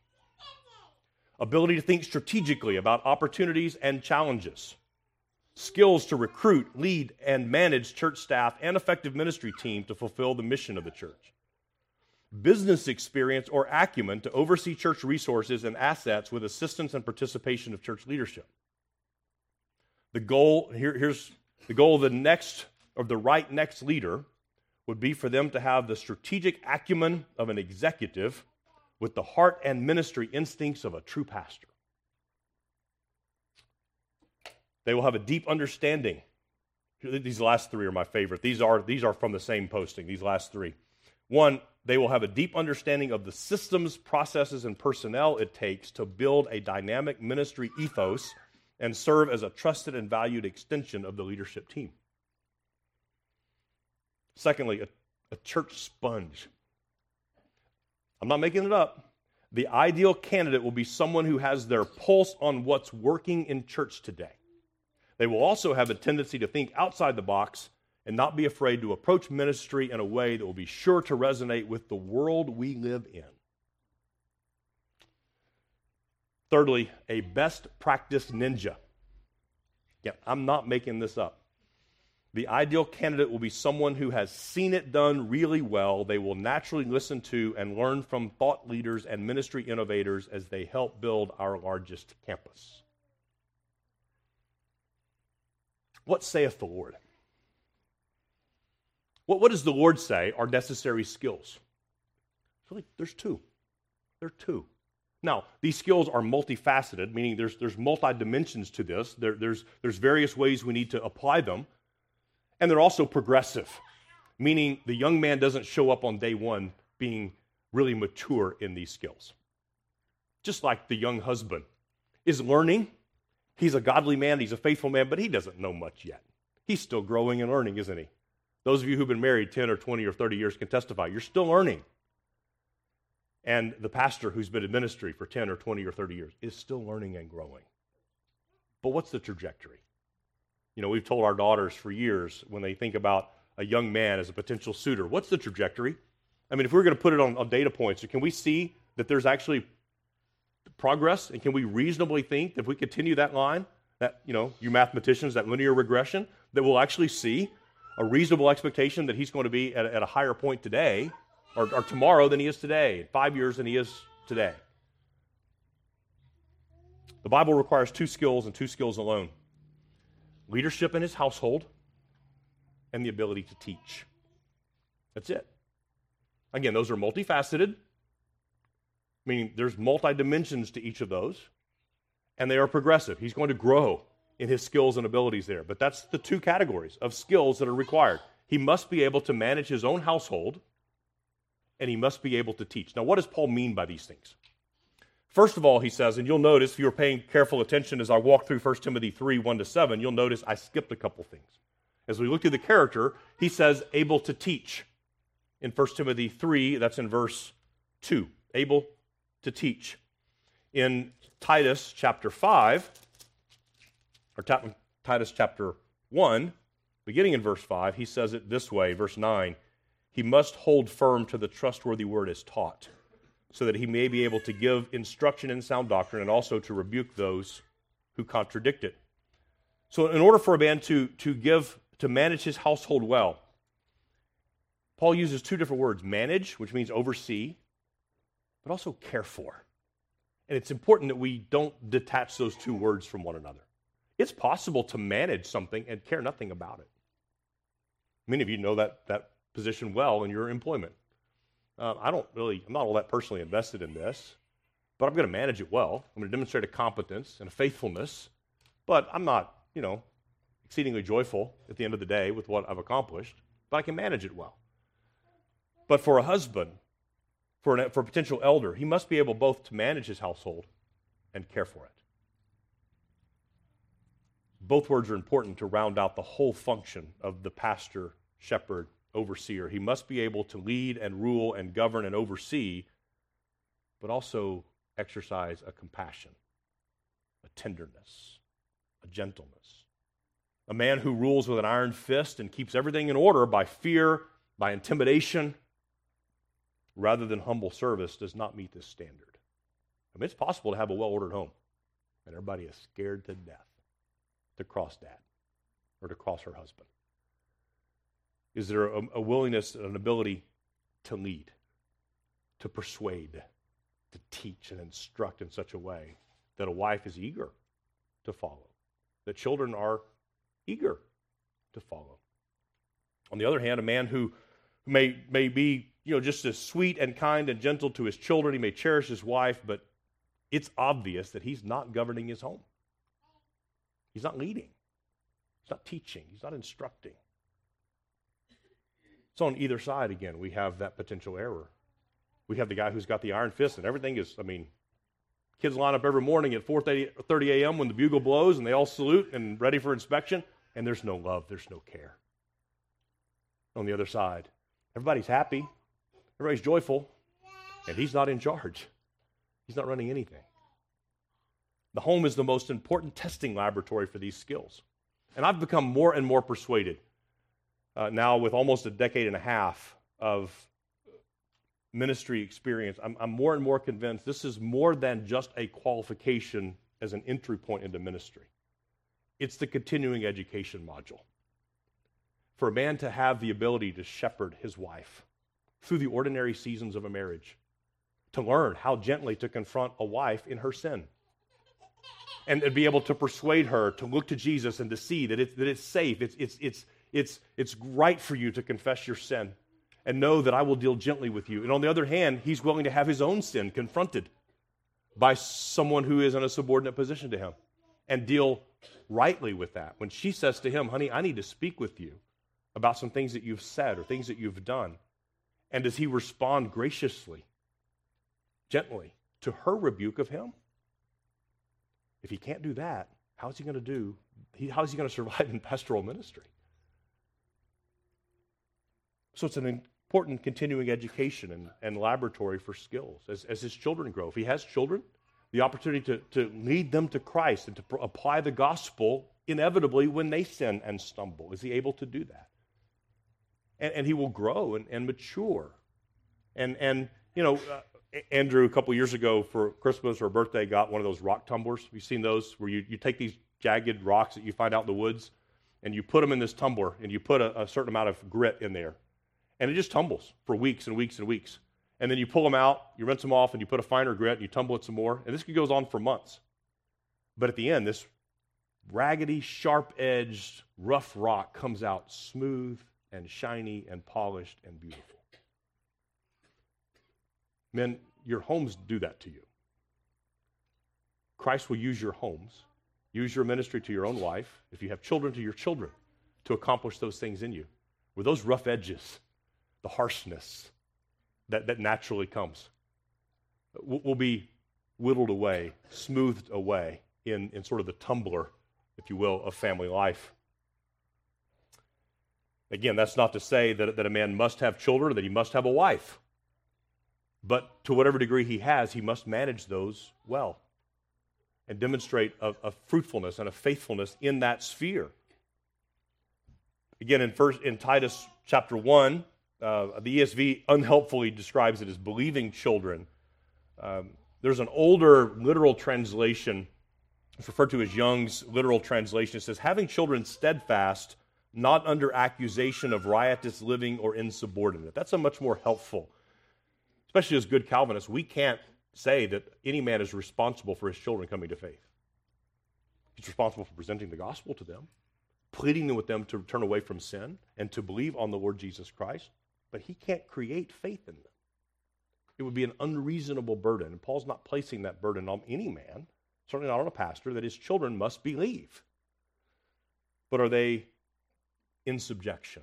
B: Ability to think strategically about opportunities and challenges skills to recruit, lead, and manage church staff and effective ministry team to fulfill the mission of the church. Business experience or acumen to oversee church resources and assets with assistance and participation of church leadership. The goal here, here's the goal of the next of the right next leader would be for them to have the strategic acumen of an executive with the heart and ministry instincts of a true pastor. They will have a deep understanding. These last three are my favorite. These are, these are from the same posting, these last three. One, they will have a deep understanding of the systems, processes, and personnel it takes to build a dynamic ministry ethos and serve as a trusted and valued extension of the leadership team. Secondly, a, a church sponge. I'm not making it up. The ideal candidate will be someone who has their pulse on what's working in church today. They will also have a tendency to think outside the box and not be afraid to approach ministry in a way that will be sure to resonate with the world we live in. Thirdly, a best practice ninja. Yeah, I'm not making this up. The ideal candidate will be someone who has seen it done really well. They will naturally listen to and learn from thought leaders and ministry innovators as they help build our largest campus. What saith the Lord? What, what does the Lord say are necessary skills? Really, there's two. There are two. Now, these skills are multifaceted, meaning there's, there's multi dimensions to this. There, there's, there's various ways we need to apply them. And they're also progressive, meaning the young man doesn't show up on day one being really mature in these skills. Just like the young husband is learning He's a godly man, he's a faithful man, but he doesn't know much yet. He's still growing and learning, isn't he? Those of you who've been married 10 or 20 or 30 years can testify. You're still learning. And the pastor who's been in ministry for 10 or 20 or 30 years is still learning and growing. But what's the trajectory? You know, we've told our daughters for years when they think about a young man as a potential suitor, what's the trajectory? I mean, if we're going to put it on, on data points, can we see that there's actually progress? And can we reasonably think that if we continue that line, that, you know, you mathematicians, that linear regression, that we'll actually see a reasonable expectation that he's going to be at, at a higher point today or, or tomorrow than he is today, five years than he is today? The Bible requires two skills and two skills alone leadership in his household and the ability to teach. That's it. Again, those are multifaceted meaning there's multi dimensions to each of those, and they are progressive. He's going to grow in his skills and abilities there. But that's the two categories of skills that are required. He must be able to manage his own household, and he must be able to teach. Now, what does Paul mean by these things? First of all, he says, and you'll notice if you're paying careful attention as I walk through 1 Timothy 3 1 to 7, you'll notice I skipped a couple things. As we look through the character, he says, able to teach. In 1 Timothy 3, that's in verse 2. Able to teach. In Titus chapter 5, or Titus chapter 1, Beginning in verse 5, he says it this way, verse 9 He must hold firm to the trustworthy word as taught, so that he may be able to give instruction in sound doctrine and also to rebuke those who contradict it. So, in order for a man to, to give, to manage his household well, Paul uses two different words manage, which means oversee, but also care for. And it's important that we don't detach those two words from one another. It's possible to manage something and care nothing about it. Many of you know that, that position well in your employment. Uh, I don't really, I'm not all that personally invested in this, but I'm going to manage it well. I'm going to demonstrate a competence and a faithfulness, but I'm not, you know, exceedingly joyful at the end of the day with what I've accomplished, but I can manage it well. But for a husband, for, an, for a potential elder, he must be able both to manage his household and care for it. Both words are important to round out the whole function of the pastor, shepherd, overseer. He must be able to lead and rule and govern and oversee, but also exercise a compassion, a tenderness, a gentleness. A man who rules with an iron fist and keeps everything in order by fear, by intimidation, rather than humble service does not meet this standard. I mean, it's possible to have a well ordered home, and everybody is scared to death to cross dad or to cross her husband? Is there a, a willingness and an ability to lead, to persuade, to teach and instruct in such a way that a wife is eager to follow, that children are eager to follow? On the other hand, a man who may, may be you know, just as sweet and kind and gentle to his children, he may cherish his wife, but it's obvious that he's not governing his home. He's not leading, he's not teaching, he's not instructing. So, on either side, again, we have that potential error. We have the guy who's got the iron fist, and everything is, I mean, kids line up every morning at 4.30 a.m. when the bugle blows, and they all salute and ready for inspection, and there's no love, there's no care. On the other side, everybody's happy, everybody's joyful, and he's not in charge. He's not running anything. The home is the most important testing laboratory for these skills. And I've become more and more persuaded uh, now with almost a decade and a half of ministry experience. I'm, I'm more and more convinced this is more than just a qualification as an entry point into ministry, it's the continuing education module. For a man to have the ability to shepherd his wife through the ordinary seasons of a marriage, to learn how gently to confront a wife in her sin and, be able to persuade her to look to Jesus and to see that it's, that it's safe, it's, it's, it's, it's, it's right for you to confess your sin and know that I will deal gently with you. And on the other hand, he's willing to have his own sin confronted by someone who is in a subordinate position to him and deal rightly with that. When she says to him, honey, I need to speak with you about some things that you've said or things that you've done. And does he respond graciously, gently to her rebuke of him? If he can't do that, how is he going to do? How is he going to survive in pastoral ministry? So it's an important continuing education and, and laboratory for skills as, as his children grow. If he has children, the opportunity to, to lead them to Christ and to pr- apply the gospel inevitably when they sin and stumble. Is he able to do that? And, and he will grow and, and mature. And, and you know, uh, Andrew, a couple years ago for Christmas or birthday, got one of those rock tumblers. Have you seen those? Where you, you take these jagged rocks that you find out in the woods and you put them in this tumbler and you put a, a certain amount of grit in there. And it just tumbles for weeks and weeks and weeks. And then you pull them out, you rinse them off, and you put a finer grit and you tumble it some more. And this goes on for months. But at the end, this raggedy, sharp edged, rough rock comes out smooth and shiny and polished and beautiful. Men, your homes do that to you. Christ will use your homes, use your ministry to your own life, if you have children, to your children, to accomplish those things in you. With those rough edges, the harshness that, that naturally comes will be whittled away, smoothed away in, in sort of the tumbler, if you will, of family life. Again, that's not to say that, that a man must have children, that he must have a wife. But to whatever degree he has, he must manage those well and demonstrate a, a fruitfulness and a faithfulness in that sphere. Again, in, first, in Titus chapter 1, uh, the ESV unhelpfully describes it as believing children. Um, there's an older literal translation, it's referred to as Young's literal translation. It says, having children steadfast, not under accusation of riotous living or insubordinate. That's a much more helpful, especially as good Calvinists. We can't say that any man is responsible for his children coming to faith. He's responsible for presenting the gospel to them, pleading with them to turn away from sin and to believe on the Lord Jesus Christ, but he can't create faith in them. It would be an unreasonable burden. And Paul's not placing that burden on any man, certainly not on a pastor, that his children must believe. But are they in subjection?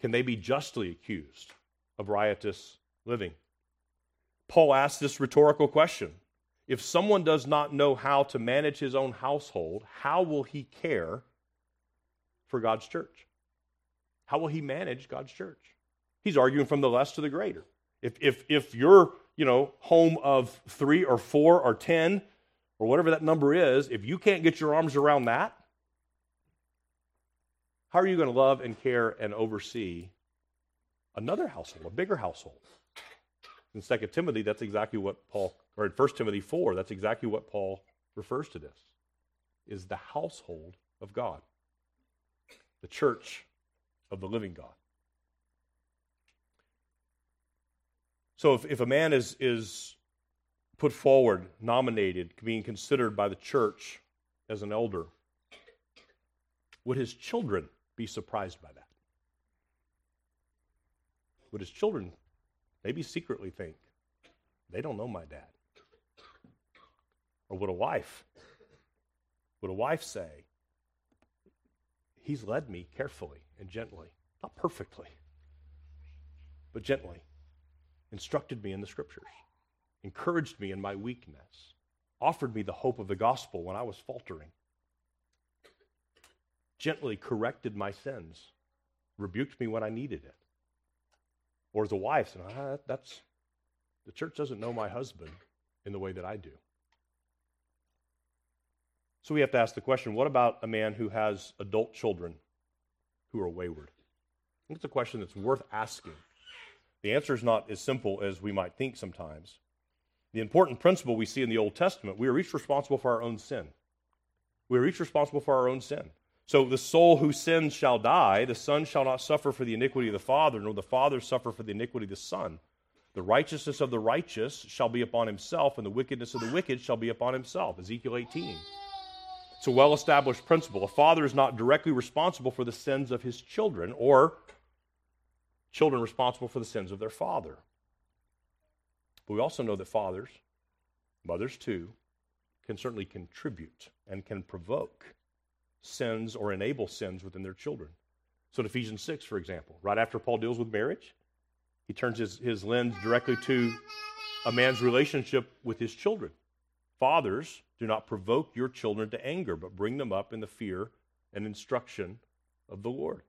B: Can they be justly accused of riotous living? Paul asks this rhetorical question If someone does not know how to manage his own household, how will he care for God's church? How will he manage God's church? He's arguing from the less to the greater. If, if, if your you know, home of three or four or ten or whatever that number is, if you can't get your arms around that, how are you going to love and care and oversee another household, a bigger household? In 2 Timothy, that's exactly what Paul, or in 1 Timothy 4, that's exactly what Paul refers to this, is the household of God, the church of the living God. So if, if a man is, is put forward, nominated, being considered by the church as an elder, would his children be surprised by that? Would his children maybe secretly think, they don't know my dad? Or would a wife, would a wife say, he's led me carefully and gently, not perfectly, but gently instructed me in the scriptures, encouraged me in my weakness, offered me the hope of the gospel when I was faltering, gently corrected my sins, rebuked me when I needed it. Or as a wife said, ah, that's the church doesn't know my husband in the way that I do. So we have to ask the question what about a man who has adult children who are wayward? I think it's a question that's worth asking the answer is not as simple as we might think sometimes. The important principle we see in the Old Testament we are each responsible for our own sin. We are each responsible for our own sin. So the soul who sins shall die. The son shall not suffer for the iniquity of the father, nor the father suffer for the iniquity of the son. The righteousness of the righteous shall be upon himself, and the wickedness of the wicked shall be upon himself. Ezekiel 18. It's a well established principle. A father is not directly responsible for the sins of his children, or children responsible for the sins of their father. But we also know that fathers, mothers too, can certainly contribute and can provoke sins or enable sins within their children. So in Ephesians 6, for example, right after Paul deals with marriage, he turns his, his lens directly to a man's relationship with his children. Fathers, do not provoke your children to anger, but bring them up in the fear and instruction of the Lord.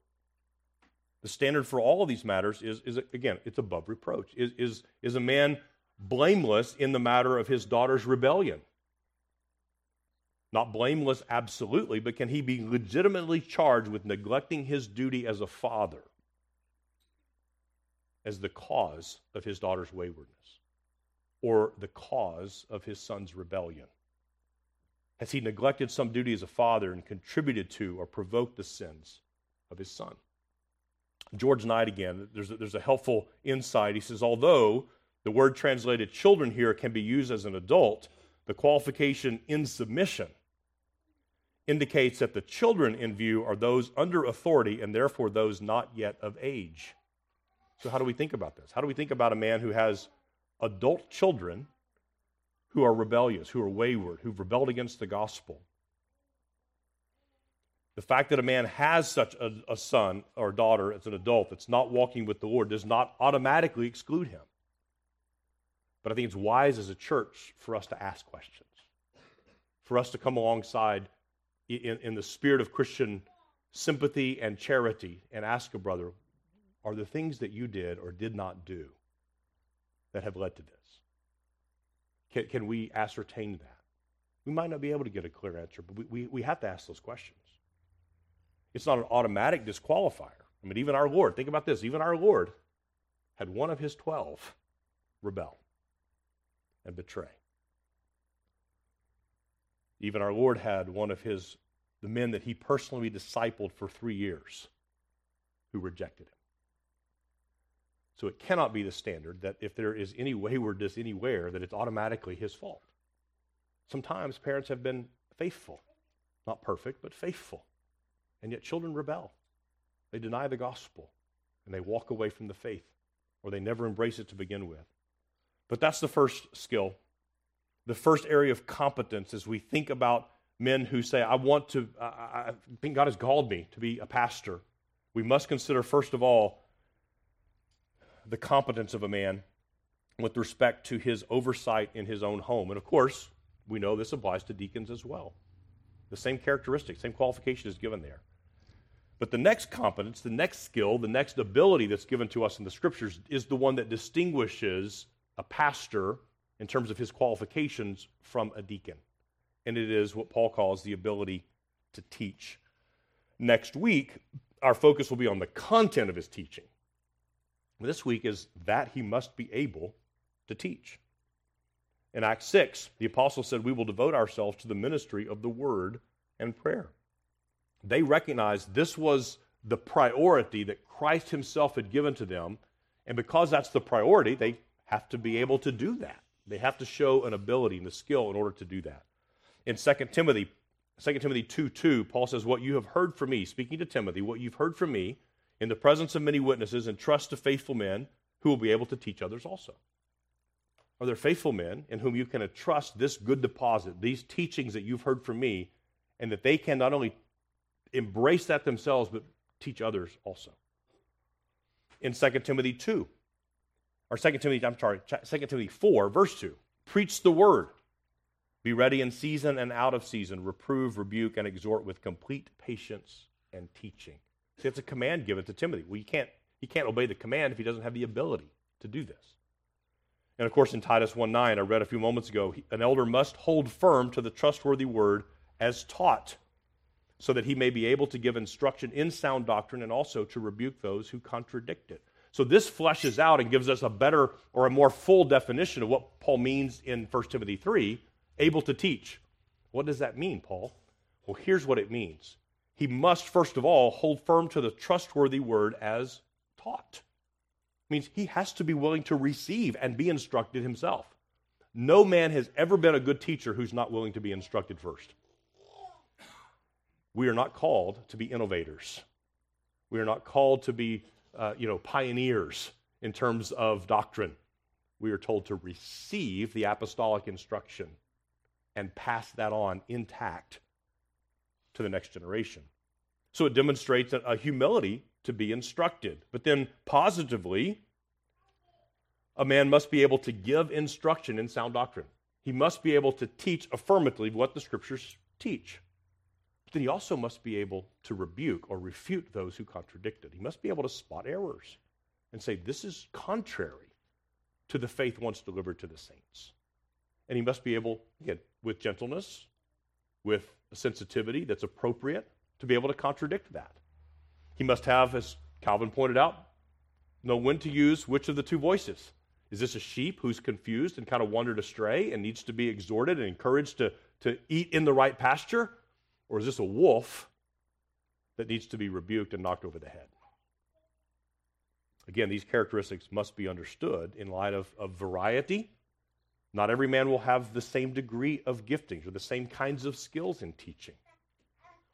B: The standard for all of these matters is, is again, it's above reproach. Is, is, is a man blameless in the matter of his daughter's rebellion? Not blameless absolutely, but can he be legitimately charged with neglecting his duty as a father as the cause of his daughter's waywardness or the cause of his son's rebellion? Has he neglected some duty as a father and contributed to or provoked the sins of his son? George Knight again, there's a, there's a helpful insight. He says, although the word translated children here can be used as an adult, the qualification in submission indicates that the children in view are those under authority and therefore those not yet of age. So, how do we think about this? How do we think about a man who has adult children who are rebellious, who are wayward, who've rebelled against the gospel? The fact that a man has such a, a son or daughter as an adult that's not walking with the Lord does not automatically exclude him. But I think it's wise as a church for us to ask questions, for us to come alongside in, in the spirit of Christian sympathy and charity and ask a brother, are there things that you did or did not do that have led to this? Can, can we ascertain that? We might not be able to get a clear answer, but we, we, we have to ask those questions. It's not an automatic disqualifier. I mean, even our Lord, think about this, even our Lord had one of his 12 rebel and betray. Even our Lord had one of his, the men that he personally discipled for three years, who rejected him. So it cannot be the standard that if there is any waywardness anywhere, that it's automatically his fault. Sometimes parents have been faithful, not perfect, but faithful. And yet children rebel. They deny the gospel and they walk away from the faith, or they never embrace it to begin with. But that's the first skill. The first area of competence as we think about men who say, I want to, I, I think God has called me to be a pastor. We must consider, first of all, the competence of a man with respect to his oversight in his own home. And of course, we know this applies to deacons as well. The same characteristic, same qualification is given there. But the next competence, the next skill, the next ability that's given to us in the scriptures is the one that distinguishes a pastor in terms of his qualifications from a deacon. And it is what Paul calls the ability to teach. Next week, our focus will be on the content of his teaching. This week is that he must be able to teach. In Acts 6, the apostle said, We will devote ourselves to the ministry of the word and prayer. They recognized this was the priority that Christ himself had given to them. And because that's the priority, they have to be able to do that. They have to show an ability and a skill in order to do that. In 2 Timothy, 2 Timothy 2 2, Paul says, What you have heard from me, speaking to Timothy, what you've heard from me in the presence of many witnesses, and trust to faithful men who will be able to teach others also. Are there faithful men in whom you can entrust this good deposit, these teachings that you've heard from me, and that they can not only embrace that themselves, but teach others also? In 2 Timothy 2, or 2 Timothy, I'm sorry, 2 Timothy 4, verse 2, preach the word. Be ready in season and out of season, reprove, rebuke, and exhort with complete patience and teaching. See, it's a command given to Timothy. Well, you can't, he can't obey the command if he doesn't have the ability to do this. And of course, in Titus 1 9, I read a few moments ago, an elder must hold firm to the trustworthy word as taught, so that he may be able to give instruction in sound doctrine and also to rebuke those who contradict it. So this fleshes out and gives us a better or a more full definition of what Paul means in 1 Timothy 3 able to teach. What does that mean, Paul? Well, here's what it means. He must, first of all, hold firm to the trustworthy word as taught means he has to be willing to receive and be instructed himself. No man has ever been a good teacher who's not willing to be instructed first. We are not called to be innovators. We are not called to be, uh, you know, pioneers in terms of doctrine. We are told to receive the apostolic instruction and pass that on intact to the next generation. So it demonstrates a humility to be instructed. But then, positively, a man must be able to give instruction in sound doctrine. He must be able to teach affirmatively what the scriptures teach. Then he also must be able to rebuke or refute those who contradict it. He must be able to spot errors and say, this is contrary to the faith once delivered to the saints. And he must be able, again, with gentleness, with a sensitivity that's appropriate, to be able to contradict that. He must have, as Calvin pointed out, know when to use which of the two voices. Is this a sheep who's confused and kind of wandered astray and needs to be exhorted and encouraged to, to eat in the right pasture? Or is this a wolf that needs to be rebuked and knocked over the head? Again, these characteristics must be understood in light of, of variety. Not every man will have the same degree of giftings or the same kinds of skills in teaching.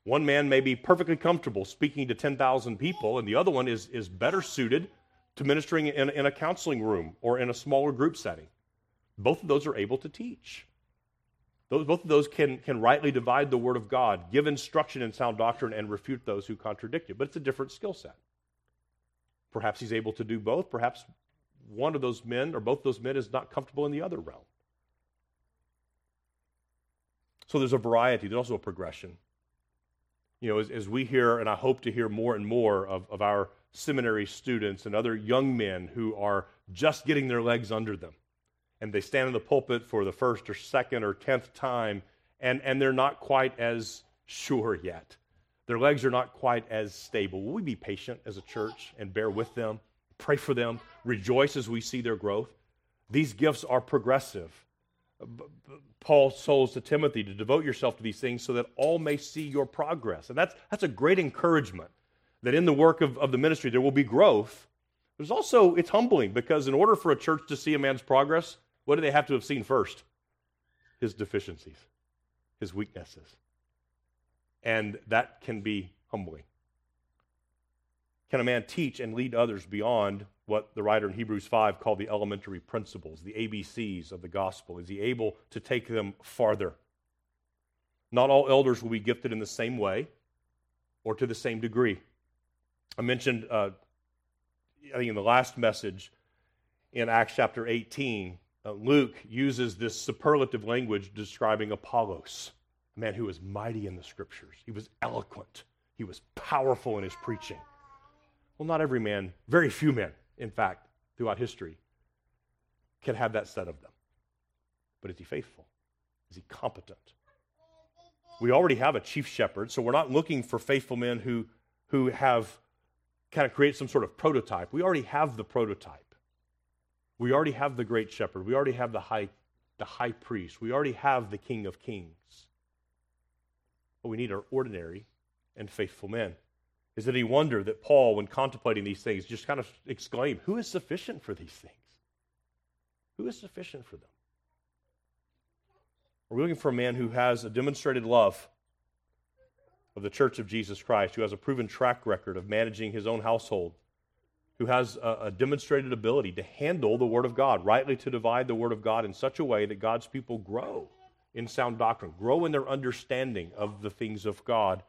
B: One man may be perfectly comfortable speaking to 10,000 people, and the other one is, is better suited to ministering in, in a counseling room or in a smaller group setting. Both of those are able to teach. Those, both of those can, can rightly divide the Word of God, give instruction in sound doctrine, and refute those who contradict it. But it's a different skill set. Perhaps he's able to do both. Perhaps one of those men or both those men is not comfortable in the other realm. So there's a variety, there's also a progression you know, as, as, we hear, and I hope to hear more and more of, of our seminary students and other young men who are just getting their legs under them. And they stand in the pulpit for the first or second or tenth time, and, and they're not quite as sure yet. Their legs are not quite as stable. Will we be patient as a church and bear with them, pray for them, rejoice as we see their growth? These gifts are progressive. Paul tells to Timothy to devote yourself to these things so that all may see your progress. And that's, that's a great encouragement that in the work of, of the ministry there will be growth. There's also, it's humbling because in order for a church to see a man's progress, what do they have to have seen first? His deficiencies, his weaknesses. And that can be humbling. Can a man teach and lead others beyond what the writer in Hebrews 5 called the elementary principles, the ABCs of the gospel? Is he able to take them farther? Not all elders will be gifted in the same way or to the same degree. I mentioned, uh, I think in the last message in Acts chapter 18, uh, Luke uses this superlative language describing Apollos, a man who was mighty in the scriptures. He was eloquent, he was powerful in his preaching. Well, not every man, very few men, in fact, throughout history, can have that said of them. But is he faithful? Is he competent? We already have a chief shepherd, so we're not looking for faithful men who, who have kind of create some sort of prototype. We already have the prototype. We already have the great shepherd. We already have the high, the high priest. We already have the king of kings. But we need our ordinary and faithful men. Is it any wonder that Paul, when contemplating these things, just kind of exclaimed, Who is sufficient for these things? Who is sufficient for them? Are we looking for a man who has a demonstrated love of the Church of Jesus Christ, who has a proven track record of managing his own household, who has a, a, demonstrated ability to handle the Word of God, rightly to divide the Word of God in such a way that God's people grow in sound doctrine, grow in their understanding of the things of God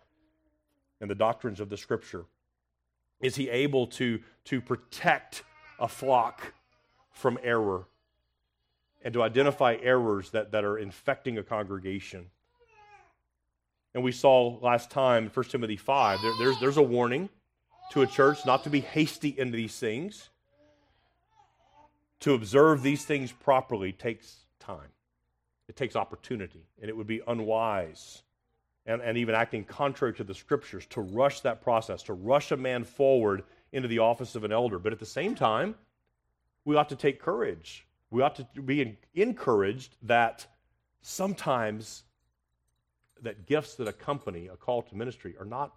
B: and the doctrines of the Scripture? Is he able to, to protect a flock from error and to identify errors that, that are infecting a congregation? And we saw last time, 1 Timothy 5, there, there's, there's a warning to a church not to be hasty in these things. To observe these things properly takes time, it takes opportunity, and it would be unwise and, and even acting contrary to the scriptures to rush that process, to rush a man forward into the office of an elder. But at the same time, we ought to take courage. We ought to be encouraged that sometimes that gifts that accompany a call to ministry are not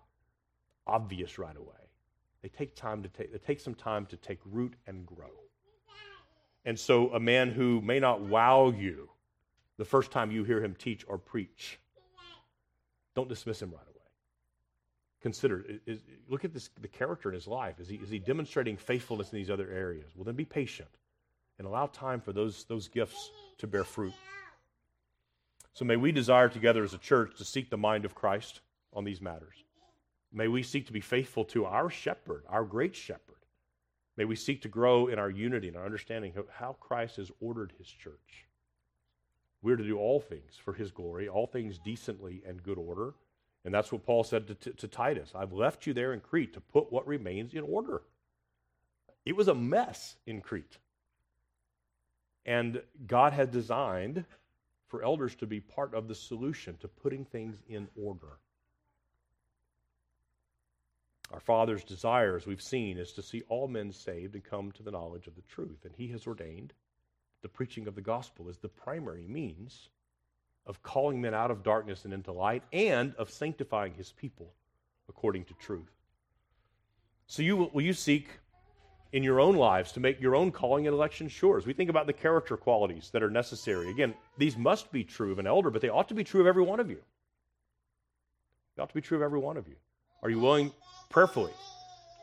B: obvious right away. They take time to take, they take some time to take root and grow. And so, a man who may not wow you the first time you hear him teach or preach, don't dismiss him right away. Consider, is, look at this, the character in his life. Is he, is he demonstrating faithfulness in these other areas? Well, then be patient and allow time for those, those gifts to bear fruit. So, may we desire together as a church to seek the mind of Christ on these matters. May we seek to be faithful to our shepherd, our great shepherd. May we seek to grow in our unity and our understanding of how Christ has ordered his church. We're to do all things for his glory, all things decently and good order. And that's what Paul said to, to, to Titus I've left you there in Crete to put what remains in order. It was a mess in Crete. And God had designed for elders to be part of the solution to putting things in order. Our Father's desire, as we've seen, is to see all men saved and come to the knowledge of the truth. And He has ordained the preaching of the gospel as the primary means of calling men out of darkness and into light and of sanctifying His people according to truth. So, you, will you seek in your own lives to make your own calling and election sure? As we think about the character qualities that are necessary, again, these must be true of an elder, but they ought to be true of every one of you. They ought to be true of every one of you. Are you willing prayerfully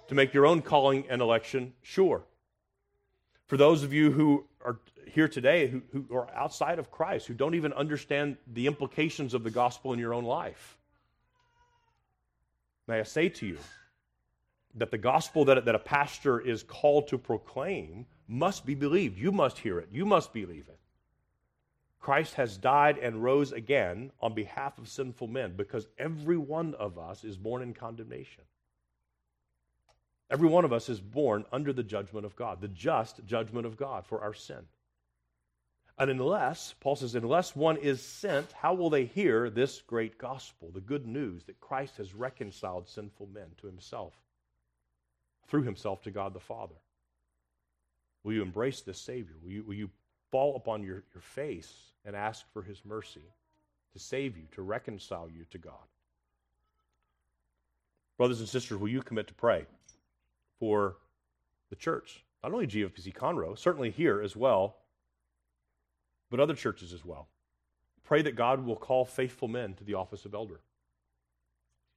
B: to make your own calling and election sure. For those of you who are here today who, who are outside of Christ, who don't even understand the implications of the gospel in your own life, may I say to you that the gospel that, that a pastor is called to proclaim must be believed. You must hear it, you must believe it. Christ has died and rose again on behalf of sinful men because every one of us is born in condemnation. Every one of us is born under the judgment of God, the just judgment of God for our sin. And unless, Paul says, unless one is sent, how will they hear this great gospel, the good news that Christ has reconciled sinful men to himself, through himself to God the Father? Will you embrace this Savior? Will you, will you fall upon your, your face and ask for his mercy to save you, to reconcile you to God? Brothers and sisters, will you commit to pray for the church? Not only GFPC Conroe, certainly here as well, but other churches as well. Pray that God will call faithful men to the office of elder.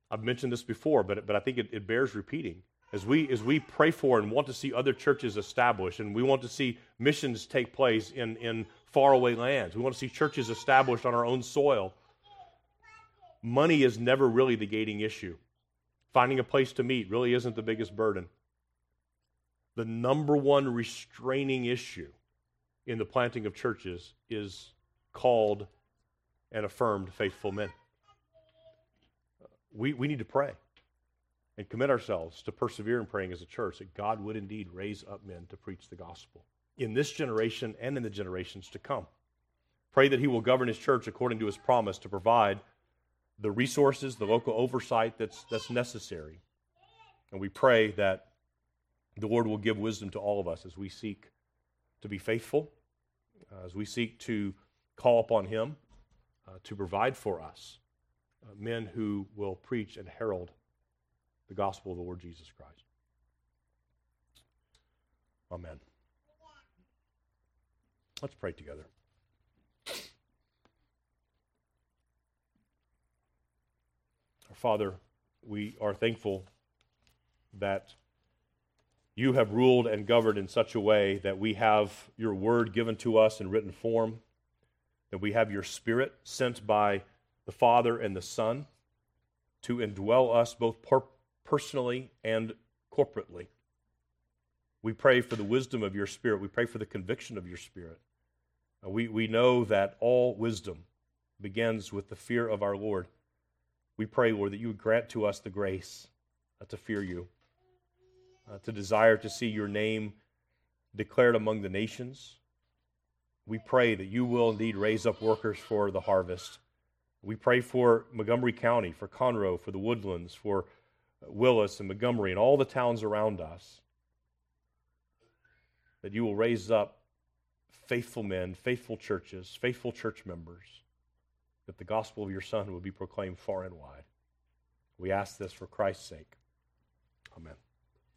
B: I've mentioned this before, but, but I think it, it bears repeating. As we, as we pray for and want to see other churches established, and we want to see missions take place in, in faraway lands, we want to see churches established on our own soil, money is never really the gating issue. Finding a place to meet really isn't the biggest burden. The number one restraining issue in the planting of churches is called and affirmed faithful men. We, we need to pray and commit ourselves to persevere in praying as a church that God would indeed raise up men to preach the gospel in this generation and in the generations to come. Pray that He will govern His church according to His promise to provide the resources, the local oversight that's, that's necessary. And we pray that the Lord will give wisdom to all of us as we seek to be faithful, uh, as we seek to call upon Him uh, to provide for us uh, men who will preach and herald the gospel of the Lord Jesus Christ. Amen. Let's pray together. Our Father, we are thankful that you have ruled and governed in such a way that we have your word given to us in written form, that we have your spirit sent by the Father and the Son to indwell us both per- personally and corporately. We pray for the wisdom of your spirit. We pray for the conviction of your spirit. Uh, we, we know that all wisdom begins with the fear of our Lord. We pray, Lord, that you would grant to us the grace uh, to fear you uh, to desire to see your name declared among the nations. We pray that you will indeed raise up workers for the harvest. We pray for Montgomery County, for Conroe, for the Woodlands, for Willis and Montgomery, and all the towns around us. That you will raise up faithful men, faithful churches, faithful church members, that the gospel of your Son will be proclaimed far and wide. We ask this for Christ's sake. Amen.